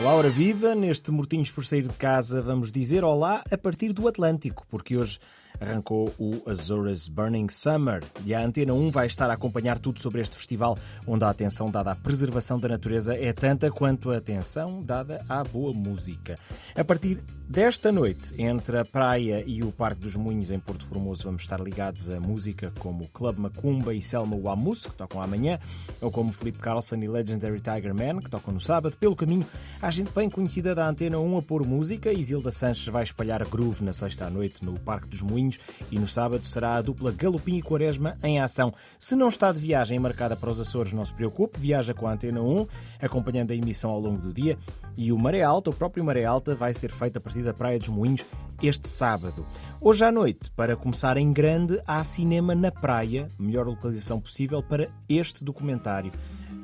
Olá, hora viva! Neste Mortinhos por Sair de Casa vamos dizer olá a partir do Atlântico, porque hoje arrancou o Azores Burning Summer e a Antena 1 vai estar a acompanhar tudo sobre este festival, onde a atenção dada à preservação da natureza é tanta quanto a atenção dada à boa música. A partir desta noite, entre a praia e o Parque dos Moinhos em Porto Formoso, vamos estar ligados a música como Club Macumba e Selma Wamus, que tocam amanhã, ou como Felipe Carlson e Legendary Tiger Man, que tocam no sábado. Pelo caminho, há gente bem conhecida da Antena 1 a pôr música. Isilda Sanches vai espalhar groove na sexta à noite no Parque dos Moinhos e no sábado será a dupla Galopim e Quaresma em ação. Se não está de viagem marcada para os Açores, não se preocupe, viaja com a Antena 1, acompanhando a emissão ao longo do dia. E o Maré Alta, o próprio Maré Alta, vai ser feito a partir da Praia dos Moinhos este sábado. Hoje à noite, para começar em grande, há cinema na praia, melhor localização possível para este documentário.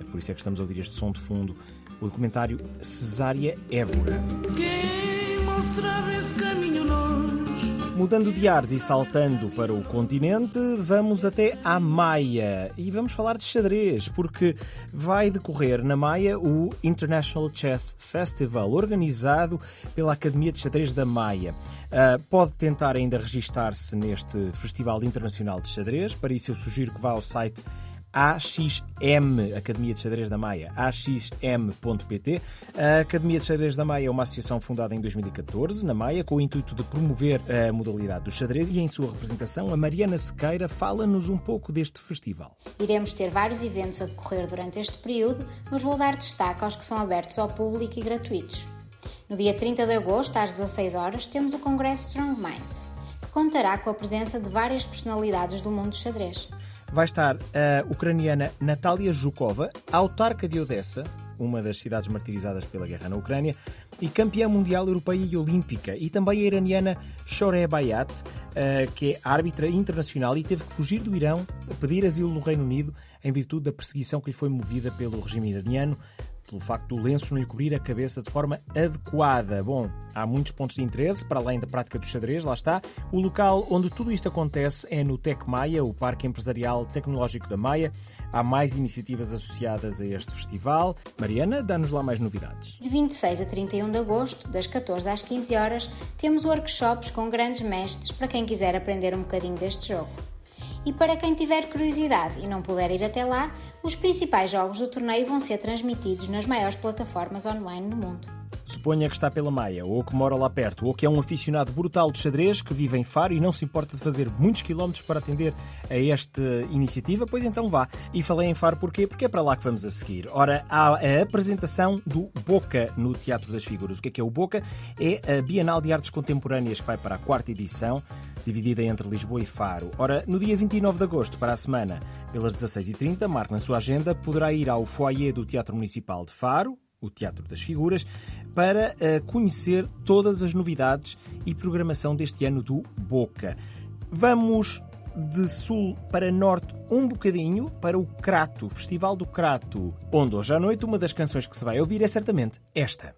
É por isso é que estamos a ouvir este som de fundo, o documentário Cesária Évora. Quem mostrava esse caminho longe? Mudando de ares e saltando para o continente, vamos até à Maia e vamos falar de xadrez, porque vai decorrer na Maia o International Chess Festival, organizado pela Academia de Xadrez da Maia. Uh, pode tentar ainda registar-se neste Festival Internacional de Xadrez, para isso eu sugiro que vá ao site AXM, Academia de Xadrez da Maia, axm.pt. A Academia de Xadrez da Maia é uma associação fundada em 2014, na Maia, com o intuito de promover a modalidade do xadrez e em sua representação, a Mariana Sequeira fala-nos um pouco deste festival. Iremos ter vários eventos a decorrer durante este período, mas vou dar destaque aos que são abertos ao público e gratuitos. No dia 30 de agosto, às 16 horas, temos o Congresso Strong Minds, que contará com a presença de várias personalidades do mundo do xadrez vai estar a ucraniana Natalia Zhukova, autarca de Odessa, uma das cidades martirizadas pela guerra na Ucrânia, e campeã mundial europeia e olímpica, e também a iraniana Shoreh Bayat, eh, que é árbitra internacional e teve que fugir do Irão pedir asilo no Reino Unido em virtude da perseguição que lhe foi movida pelo regime iraniano pelo facto do lenço não lhe cobrir a cabeça de forma adequada. Bom, há muitos pontos de interesse, para além da prática do xadrez, lá está. O local onde tudo isto acontece é no Tec Maia, o Parque Empresarial Tecnológico da Maia. Há mais iniciativas associadas a este festival. Mariana, dá-nos lá mais novidades. De 26 a 31 de agosto, das 14 às 15 horas, temos workshops com grandes mestres para quem quiser aprender um bocadinho deste jogo. E para quem tiver curiosidade e não puder ir até lá, os principais jogos do torneio vão ser transmitidos nas maiores plataformas online do mundo. Suponha que está pela Maia, ou que mora lá perto, ou que é um aficionado brutal de xadrez que vive em Faro e não se importa de fazer muitos quilómetros para atender a esta iniciativa, pois então vá. E falei em Faro porquê? Porque é para lá que vamos a seguir. Ora, há a apresentação do Boca no Teatro das Figuras. O que é que é o Boca? É a Bienal de Artes Contemporâneas que vai para a quarta edição dividida entre Lisboa e Faro. Ora, no dia 29 de agosto, para a semana, pelas 16h30, marque na sua agenda, poderá ir ao foyer do Teatro Municipal de Faro, o Teatro das Figuras, para uh, conhecer todas as novidades e programação deste ano do Boca. Vamos de sul para norte um bocadinho para o Crato, Festival do Crato, onde hoje à noite uma das canções que se vai ouvir é certamente esta.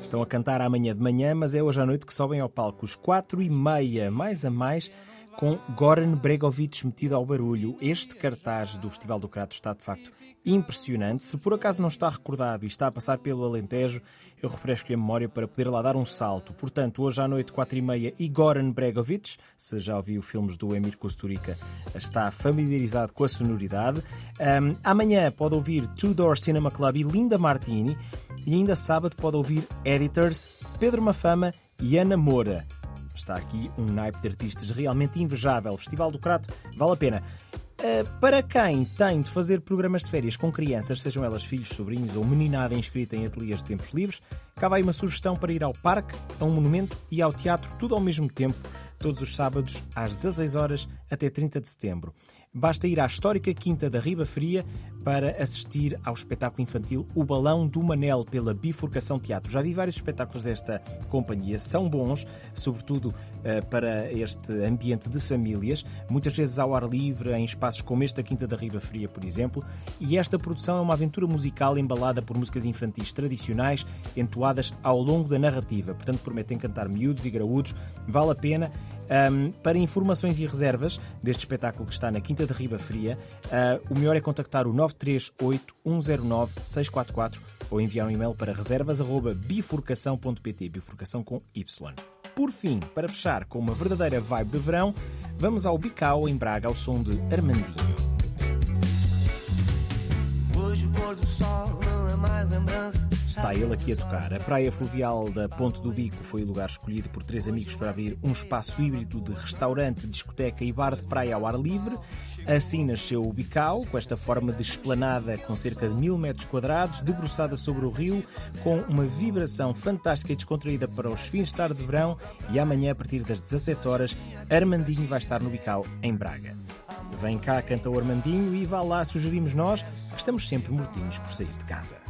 Estão a cantar amanhã de manhã, mas é hoje à noite que sobem ao palco os quatro e meia, mais a mais, com Goran Bregovic metido ao barulho. Este cartaz do Festival do Crato está de facto impressionante. Se por acaso não está recordado e está a passar pelo Alentejo, eu refresco-lhe a memória para poder lá dar um salto. Portanto, hoje à noite, quatro e meia, Goran Bregovic, se já ouviu filmes do Emir Kusturica, está familiarizado com a sonoridade. Um, amanhã pode ouvir Two Door Cinema Club e Linda Martini. E ainda sábado pode ouvir Editors, Pedro Mafama e Ana Moura. Está aqui um naipe de artistas realmente invejável. Festival do Crato vale a pena. Uh, para quem tem de fazer programas de férias com crianças, sejam elas filhos, sobrinhos ou meninada inscrita em ateliês de tempos livres, cá vai uma sugestão para ir ao parque, a um monumento e ao teatro, tudo ao mesmo tempo, todos os sábados às 16 horas até 30 de setembro. Basta ir à histórica Quinta da Riba Fria para assistir ao espetáculo infantil O Balão do Manel pela Bifurcação Teatro. Já vi vários espetáculos desta companhia, são bons, sobretudo uh, para este ambiente de famílias, muitas vezes ao ar livre, em espaços como esta Quinta da Riba Fria, por exemplo. E esta produção é uma aventura musical embalada por músicas infantis tradicionais, entoadas ao longo da narrativa. Portanto, prometem cantar miúdos e graúdos, vale a pena. Um, para informações e reservas deste espetáculo que está na Quinta de Riba Fria, uh, o melhor é contactar o 9 038 109 644 ou enviar um e-mail para reservas.bifurcação.pt, bifurcação com Y. Por fim, para fechar com uma verdadeira vibe de verão, vamos ao Bicau, em Braga, ao som de Armandinho. Está ele aqui a tocar. A praia fluvial da Ponte do Bico foi o lugar escolhido por três amigos para abrir um espaço híbrido de restaurante, discoteca e bar de praia ao ar livre. Assim nasceu o Bicau, com esta forma de esplanada com cerca de mil metros quadrados, debruçada sobre o rio, com uma vibração fantástica e descontraída para os fins de tarde de verão. E amanhã, a partir das 17 horas, Armandinho vai estar no Bicau, em Braga. Vem cá, canta o Armandinho e vá lá, sugerimos nós, que estamos sempre mortinhos por sair de casa.